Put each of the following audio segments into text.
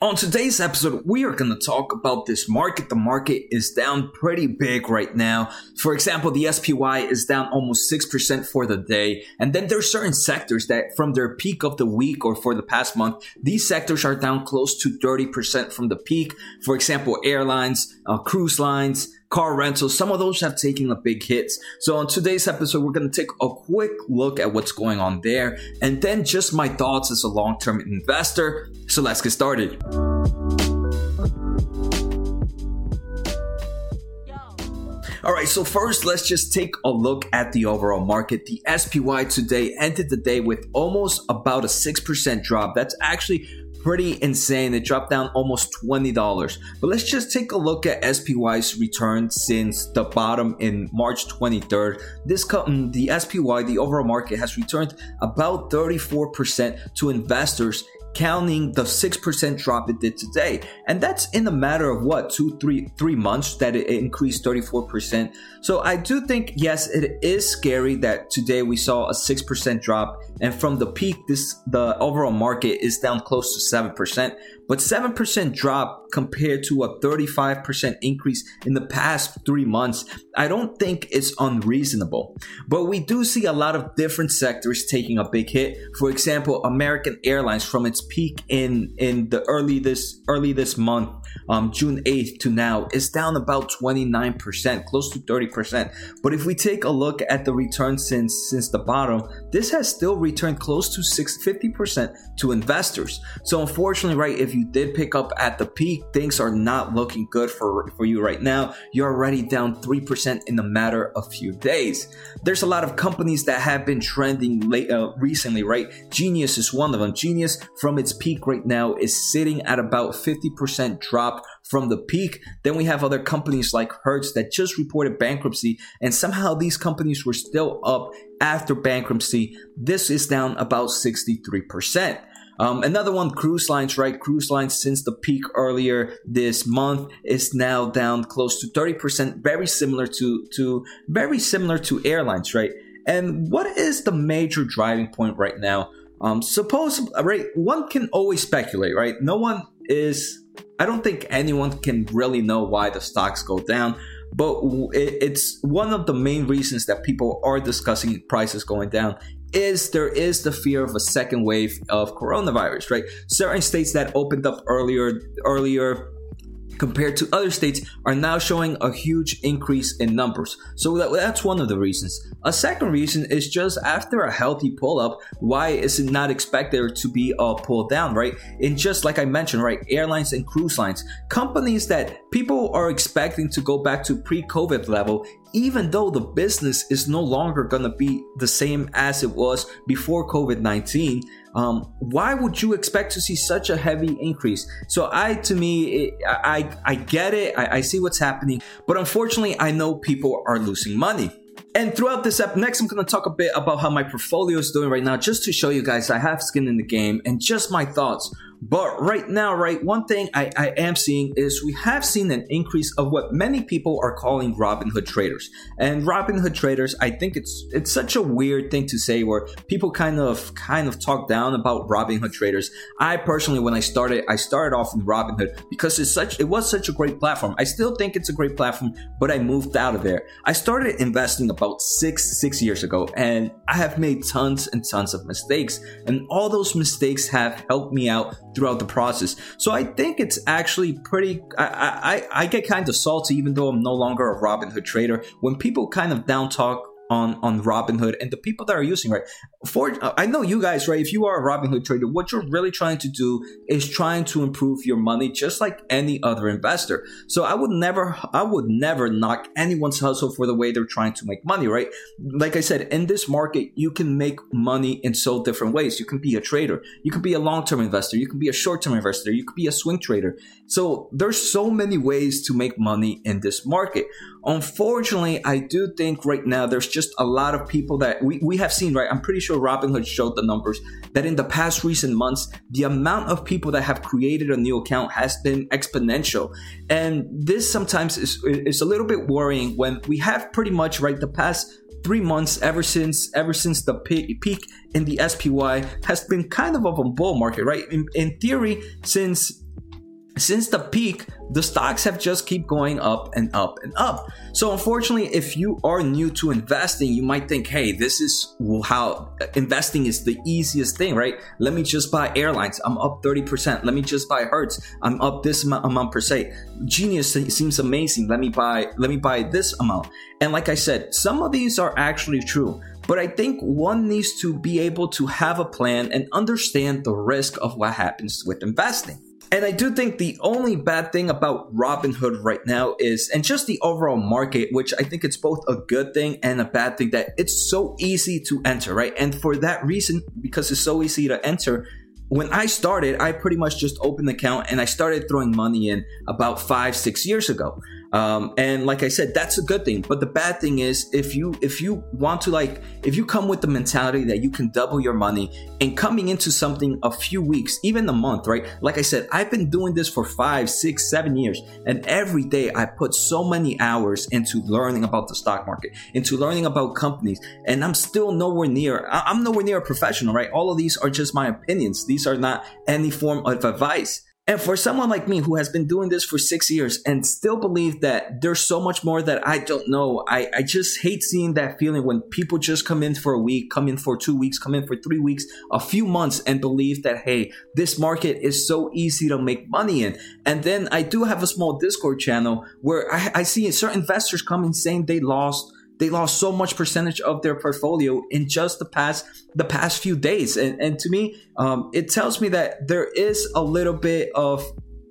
On today's episode, we are going to talk about this market. The market is down pretty big right now. For example, the SPY is down almost 6% for the day. And then there's certain sectors that from their peak of the week or for the past month, these sectors are down close to 30% from the peak. For example, airlines, uh, cruise lines, car rentals, some of those have taken a big hit. So on today's episode, we're going to take a quick look at what's going on there and then just my thoughts as a long-term investor. So let's get started. All right, so first, let's just take a look at the overall market. The SPY today ended the day with almost about a 6% drop. That's actually pretty insane. It dropped down almost $20. But let's just take a look at SPY's return since the bottom in March 23rd. This mm, the SPY, the overall market has returned about 34% to investors counting the 6% drop it did today. And that's in a matter of what, two, three, three months that it increased 34%. So I do think, yes, it is scary that today we saw a 6% drop. And from the peak, this, the overall market is down close to 7%. But 7% drop compared to a 35% increase in the past three months, I don't think it's unreasonable. But we do see a lot of different sectors taking a big hit. For example, American Airlines from its peak in, in the early this early this month, um, June 8th to now is down about 29%, close to 30%. But if we take a look at the return since since the bottom, this has still returned close to 6, 50% to investors. So unfortunately, right, if you you did pick up at the peak, things are not looking good for, for you right now. You're already down 3% in a matter of few days. There's a lot of companies that have been trending late, uh, recently, right? Genius is one of them. Genius from its peak right now is sitting at about 50% drop from the peak. Then we have other companies like Hertz that just reported bankruptcy, and somehow these companies were still up after bankruptcy. This is down about 63%. Um, another one, cruise lines, right? Cruise lines since the peak earlier this month is now down close to 30%, very similar to, to, very similar to airlines, right? And what is the major driving point right now? Um, suppose, right? One can always speculate, right? No one is, I don't think anyone can really know why the stocks go down but it's one of the main reasons that people are discussing prices going down is there is the fear of a second wave of coronavirus, right? Certain states that opened up earlier earlier compared to other states are now showing a huge increase in numbers. So that, that's one of the reasons. A second reason is just after a healthy pull up, why is it not expected to be uh, a pull down, right? And just like I mentioned, right, airlines and cruise lines, companies that people are expecting to go back to pre COVID level, even though the business is no longer going to be the same as it was before COVID 19 um, why would you expect to see such a heavy increase? So I, to me, it, I, I get it. I, I see what's happening, but unfortunately, I know people are losing money. And throughout this app, next I'm going to talk a bit about how my portfolio is doing right now, just to show you guys I have skin in the game and just my thoughts but right now, right, one thing I, I am seeing is we have seen an increase of what many people are calling Robinhood traders. And Robinhood traders, I think it's it's such a weird thing to say where people kind of kind of talk down about Robinhood traders. I personally, when I started, I started off in Robinhood because it's such it was such a great platform. I still think it's a great platform, but I moved out of there. I started investing about six six years ago, and I have made tons and tons of mistakes, and all those mistakes have helped me out throughout the process. So I think it's actually pretty. I I, I get kind of salty, even though I'm no longer a Robinhood trader. When people kind of down talk on on Robinhood and the people that are using right. For uh, I know you guys right. If you are a Robinhood trader, what you're really trying to do is trying to improve your money, just like any other investor. So I would never, I would never knock anyone's hustle for the way they're trying to make money. Right? Like I said, in this market, you can make money in so different ways. You can be a trader, you can be a long term investor, you can be a short term investor, you could be a swing trader. So there's so many ways to make money in this market. Unfortunately, I do think right now there's just a lot of people that we, we have seen, right? I'm pretty sure Robinhood showed the numbers that in the past recent months, the amount of people that have created a new account has been exponential. And this sometimes is, is a little bit worrying when we have pretty much, right, the past three months ever since ever since the peak in the SPY has been kind of of a bull market, right? In, in theory, since since the peak, the stocks have just keep going up and up and up. So unfortunately, if you are new to investing, you might think, "Hey, this is how investing is the easiest thing, right? Let me just buy airlines. I'm up 30%. Let me just buy Hertz. I'm up this amount, per se. Genius seems amazing. Let me buy let me buy this amount." And like I said, some of these are actually true. But I think one needs to be able to have a plan and understand the risk of what happens with investing. And I do think the only bad thing about Robinhood right now is, and just the overall market, which I think it's both a good thing and a bad thing, that it's so easy to enter, right? And for that reason, because it's so easy to enter, when I started, I pretty much just opened the account and I started throwing money in about five, six years ago. Um, and like I said, that's a good thing. But the bad thing is if you if you want to like if you come with the mentality that you can double your money and coming into something a few weeks, even a month, right? Like I said, I've been doing this for five, six, seven years, and every day I put so many hours into learning about the stock market, into learning about companies, and I'm still nowhere near. I'm nowhere near a professional, right? All of these are just my opinions. These are not any form of advice. And for someone like me who has been doing this for six years and still believe that there's so much more that I don't know, I, I just hate seeing that feeling when people just come in for a week, come in for two weeks, come in for three weeks, a few months, and believe that, hey, this market is so easy to make money in. And then I do have a small Discord channel where I, I see certain investors coming saying they lost they lost so much percentage of their portfolio in just the past the past few days. And, and to me um, it tells me that there is a little bit of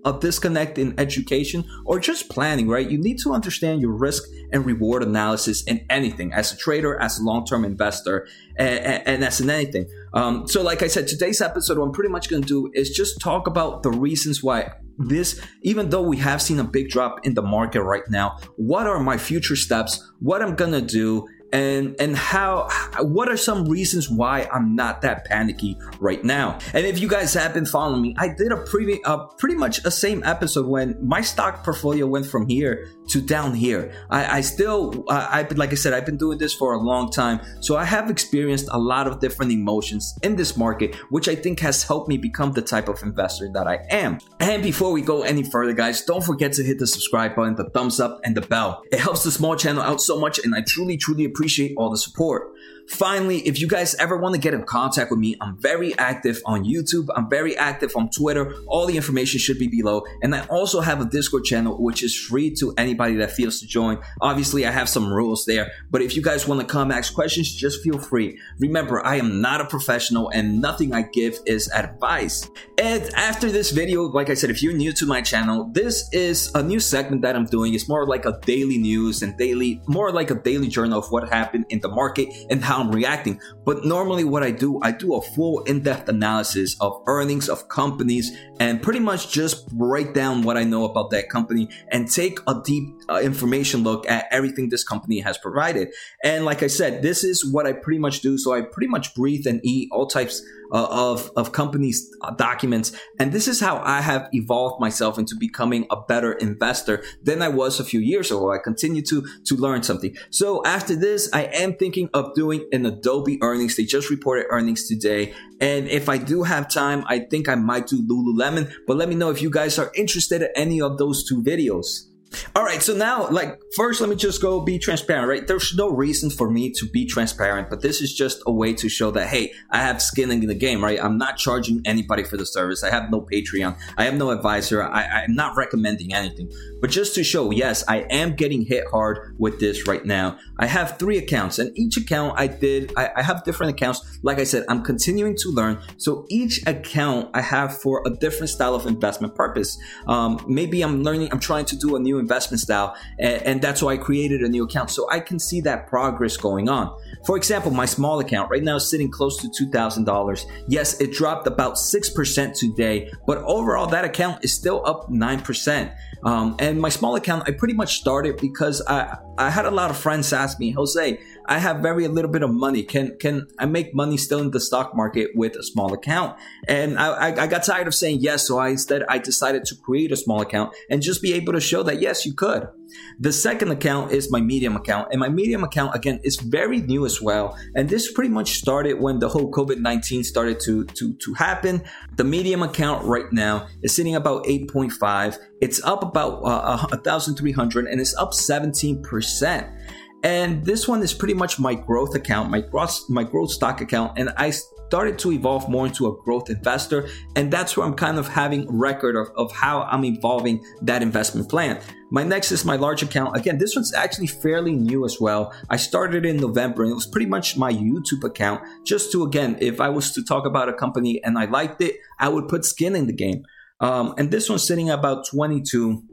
a disconnect in education or just planning, right? You need to understand your risk and reward analysis in anything as a trader, as a long term investor, and, and, and, as in anything. Um, so, like I said, today's episode, what I'm pretty much going to do is just talk about the reasons why this, even though we have seen a big drop in the market right now, what are my future steps, what I'm gonna do, and and how what are some reasons why I'm not that panicky right now. And if you guys have been following me, I did a pretty uh, pretty much a same episode when my stock portfolio went from here to down here. I, I still I like I said I've been doing this for a long time, so I have experienced a lot of different emotions in this market, which I think has helped me become the type of investor that I am. And before we go any further, guys, don't forget to hit the subscribe button, the thumbs up, and the bell. It helps the small channel out so much, and I truly truly appreciate appreciate all the support. Finally, if you guys ever want to get in contact with me, I'm very active on YouTube. I'm very active on Twitter. All the information should be below. And I also have a Discord channel, which is free to anybody that feels to join. Obviously, I have some rules there, but if you guys want to come ask questions, just feel free. Remember, I am not a professional and nothing I give is advice. And after this video, like I said, if you're new to my channel, this is a new segment that I'm doing. It's more like a daily news and daily, more like a daily journal of what happened in the market and how I'm reacting. But normally, what I do, I do a full in depth analysis of earnings of companies and pretty much just break down what I know about that company and take a deep uh, information look at everything this company has provided. And like I said, this is what I pretty much do. So I pretty much breathe and eat all types uh, of, of companies' documents. And this is how I have evolved myself into becoming a better investor than I was a few years ago. I continue to, to learn something. So after this, I am thinking of doing an Adobe earnings. They just reported earnings today. And if I do have time, I think I might do Lululemon. But let me know if you guys are interested in any of those two videos. All right, so now, like, first, let me just go be transparent, right? There's no reason for me to be transparent, but this is just a way to show that, hey, I have skin in the game, right? I'm not charging anybody for the service. I have no Patreon. I have no advisor. I, I'm not recommending anything. But just to show, yes, I am getting hit hard with this right now. I have three accounts, and each account I did, I, I have different accounts. Like I said, I'm continuing to learn. So each account I have for a different style of investment purpose. Um, maybe I'm learning, I'm trying to do a new investment style. And, and that's why I created a new account. So I can see that progress going on. For example, my small account right now is sitting close to $2,000. Yes, it dropped about 6% today, but overall that account is still up 9%. Um, and my small account, I pretty much started because I, I had a lot of friends ask me, Jose, I have very little bit of money. Can can I make money still in the stock market with a small account? And I, I got tired of saying yes, so I instead I decided to create a small account and just be able to show that yeah, yes, you could. The second account is my Medium account, and my Medium account again is very new as well. And this pretty much started when the whole COVID nineteen started to to to happen. The Medium account right now is sitting about eight point five. It's up about uh, thousand three hundred, and it's up seventeen percent. And this one is pretty much my growth account, my growth, my growth stock account. And I started to evolve more into a growth investor. And that's where I'm kind of having record of, of how I'm evolving that investment plan. My next is my large account. Again, this one's actually fairly new as well. I started in November and it was pretty much my YouTube account. Just to, again, if I was to talk about a company and I liked it, I would put skin in the game. Um, and this one's sitting at about 22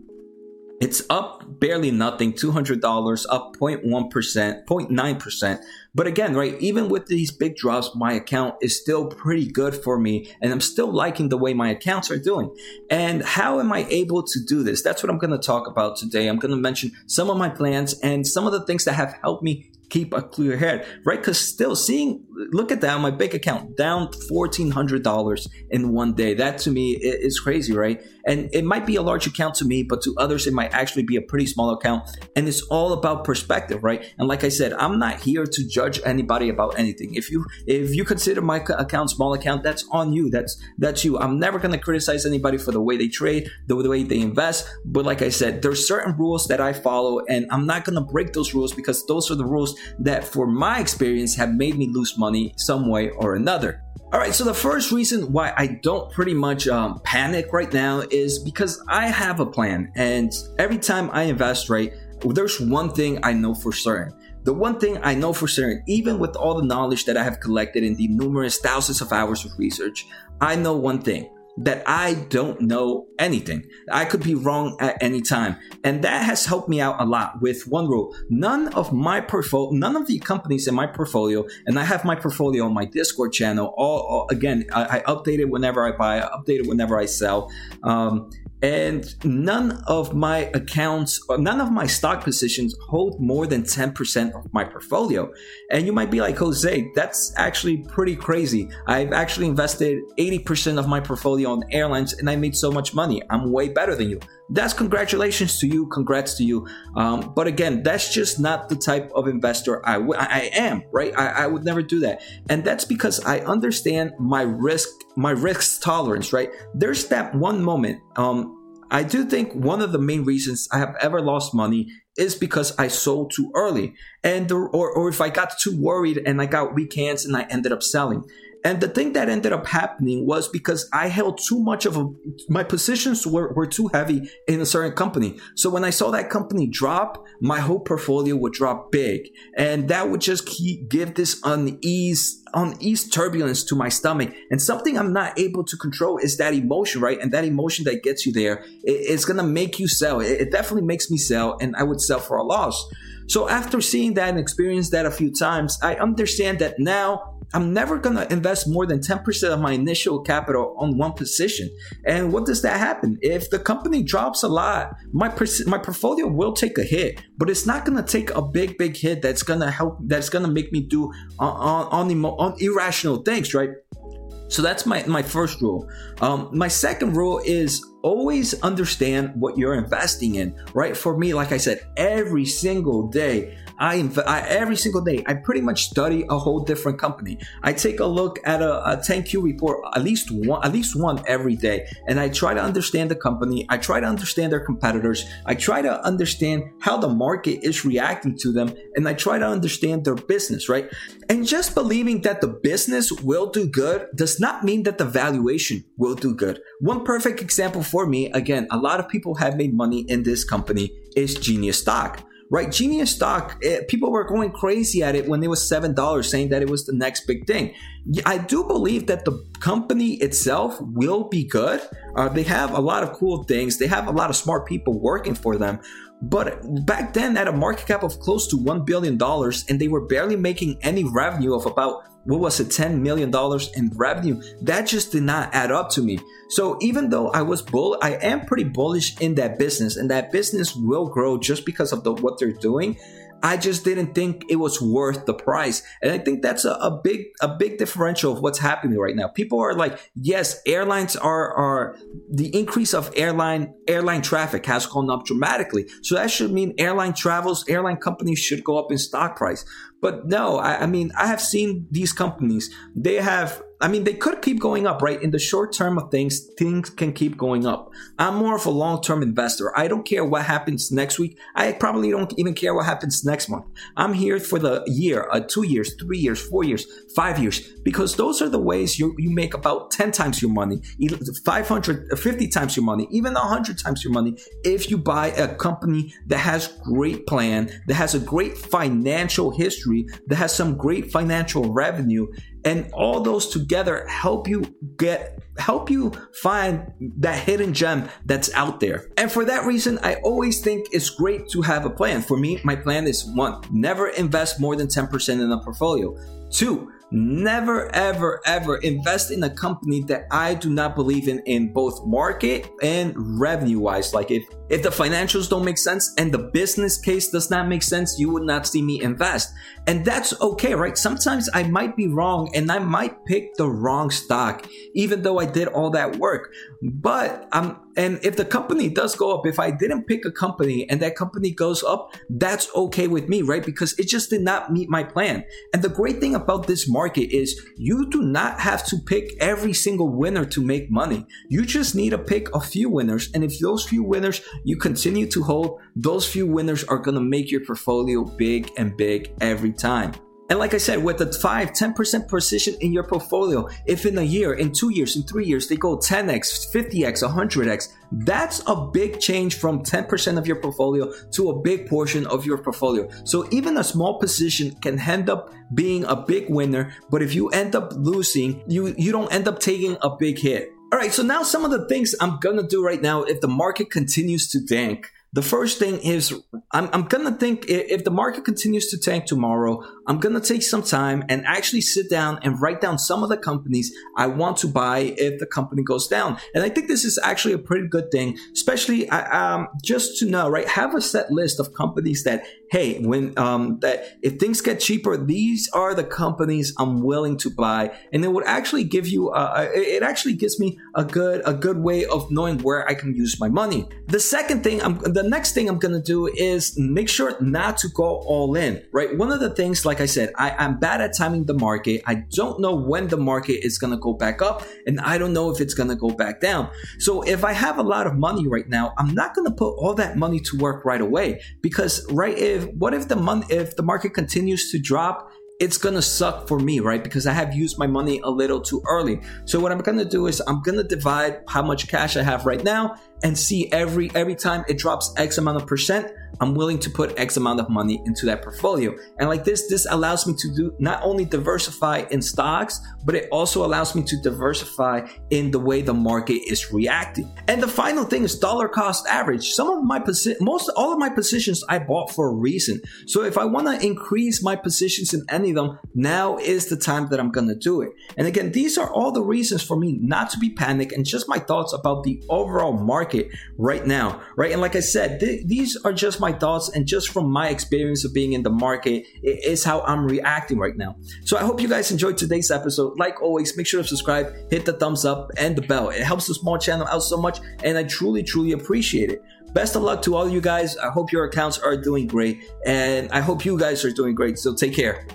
it's up barely nothing, $200, up 0.1%, 0.9%. But again, right, even with these big drops, my account is still pretty good for me. And I'm still liking the way my accounts are doing. And how am I able to do this? That's what I'm going to talk about today. I'm going to mention some of my plans and some of the things that have helped me keep a clear head, right? Because still seeing, look at that, my bank account down $1,400 in one day. That to me is crazy, right? And it might be a large account to me, but to others, it might actually be a pretty small account. And it's all about perspective, right? And like I said, I'm not here to judge anybody about anything. If you, if you consider my account small account, that's on you. That's, that's you. I'm never going to criticize anybody for the way they trade, the, the way they invest. But like I said, there's certain rules that I follow and I'm not going to break those rules because those are the rules that, for my experience, have made me lose money some way or another. All right, so the first reason why I don't pretty much um, panic right now is because I have a plan, and every time I invest, right, there's one thing I know for certain. The one thing I know for certain, even with all the knowledge that I have collected in the numerous thousands of hours of research, I know one thing that I don't know anything. I could be wrong at any time. And that has helped me out a lot with one rule. None of my portfolio, none of the companies in my portfolio, and I have my portfolio on my Discord channel. All, all again, I, I, update it whenever I buy, I update it whenever I sell. Um, and none of my accounts, none of my stock positions hold more than 10% of my portfolio. And you might be like, Jose, that's actually pretty crazy. I've actually invested 80% of my portfolio on airlines and I made so much money. I'm way better than you. That's congratulations to you. Congrats to you. Um, but again, that's just not the type of investor I, w- I am, right? I, I would never do that. And that's because I understand my risk, my risk tolerance, right? There's that one moment. Um, I do think one of the main reasons I have ever lost money is because I sold too early and or, or if I got too worried and I got weak hands and I ended up selling. And the thing that ended up happening was because I held too much of a, my positions were, were too heavy in a certain company. So when I saw that company drop, my whole portfolio would drop big. And that would just keep, give this unease, unease turbulence to my stomach. And something I'm not able to control is that emotion, right? And that emotion that gets you there, it, it's going to make you sell. It, it definitely makes me sell and I would sell for a loss. So after seeing that and experiencing that a few times, I understand that now I'm never going to invest more than 10% of my initial capital on one position. And what does that happen? If the company drops a lot, my my portfolio will take a hit, but it's not going to take a big big hit that's going to help that's going to make me do on on, on, on irrational things, right? So that's my, my first rule. Um, my second rule is always understand what you're investing in, right? For me, like I said, every single day, I, inv- I, every single day I pretty much study a whole different company. I take a look at a, a 10Q report at least one at least one every day, and I try to understand the company. I try to understand their competitors. I try to understand how the market is reacting to them, and I try to understand their business. Right, and just believing that the business will do good does not mean that the valuation will do good. One perfect example for me, again, a lot of people have made money in this company is Genius Stock right? Genius stock, it, eh, people were going crazy at it when it was seven dollars, saying that it was the next big thing. I do believe that the company itself will be good. Uh, they have a lot of cool things. They have a lot of smart people working for them. But back then, at a market cap of close to one billion dollars, and they were barely making any revenue of about what was it, $10 million in revenue. That just did not add up to me. So even though I was bull, I am pretty bullish in that business and that business will grow just because of the, what they're doing. I just didn't think it was worth the price. And I think that's a, a big, a big differential of what's happening right now. People are like, yes, airlines are, are the increase of airline, airline traffic has gone up dramatically. So that should mean airline travels, airline companies should go up in stock price. But no, I, I mean, I have seen these companies, they have I mean, they could keep going up, right? In the short term of things, things can keep going up. I'm more of a long term investor. I don't care what happens next week. I probably don't even care what happens next month. I'm here for the year, uh, two years, three years, four years, five years, because those are the ways you, you make about 10 times your money, 550 times your money, even 100 times your money if you buy a company that has great plan, that has a great financial history, that has some great financial revenue, and all those together help you get help you find that hidden gem that's out there and for that reason i always think it's great to have a plan for me my plan is one never invest more than 10% in a portfolio two never ever ever invest in a company that i do not believe in in both market and revenue wise like if if the financials don't make sense and the business case does not make sense, you would not see me invest. And that's okay, right? Sometimes I might be wrong and I might pick the wrong stock, even though I did all that work. But um, and if the company does go up, if I didn't pick a company and that company goes up, that's okay with me, right? Because it just did not meet my plan. And the great thing about this market is you do not have to pick every single winner to make money. You just need to pick a few winners. And if those few winners you continue to hold, those few winners are going to make your portfolio big and big every time. And like I said, with the 5, 10% precision in your portfolio, if in a year, in two years, in three years, they go 10x, 50x, 100x, that's a big change from 10% of your portfolio to a big portion of your portfolio. So even a small position can end up being a big winner, but if you end up losing, you, you don't end up taking a big hit. All right, so now some of the things I'm gonna do right now if the market continues to tank. The first thing is I'm, I'm gonna think if the market continues to tank tomorrow, I'm gonna take some time and actually sit down and write down some of the companies I want to buy if the company goes down. And I think this is actually a pretty good thing, especially um, just to know, right? Have a set list of companies that hey, when um, that if things get cheaper, these are the companies I'm willing to buy, and it would actually give you. Uh, it actually gives me a good a good way of knowing where I can use my money. The second thing, I'm the next thing I'm gonna do is make sure not to go all in. Right, one of the things, like I said, I, I'm bad at timing the market. I don't know when the market is gonna go back up, and I don't know if it's gonna go back down. So if I have a lot of money right now, I'm not gonna put all that money to work right away because right if if what if the month if the market continues to drop it's gonna suck for me, right? Because I have used my money a little too early. So what I'm gonna do is I'm gonna divide how much cash I have right now and see every every time it drops X amount of percent, I'm willing to put X amount of money into that portfolio. And like this, this allows me to do not only diversify in stocks, but it also allows me to diversify in the way the market is reacting. And the final thing is dollar cost average. Some of my position, most all of my positions I bought for a reason. So if I want to increase my positions in any of them, now is the time that I'm going to do it. And again, these are all the reasons for me not to be panicked and just my thoughts about the overall market market right now, right? And like I said, th- these are just my thoughts and just from my experience of being in the market it is how I'm reacting right now. So I hope you guys enjoyed today's episode. Like always, make sure to subscribe, hit the thumbs up and the bell. It helps the small channel out so much and I truly, truly appreciate it. Best of luck to all you guys. I hope your accounts are doing great and I hope you guys are doing great. So take care.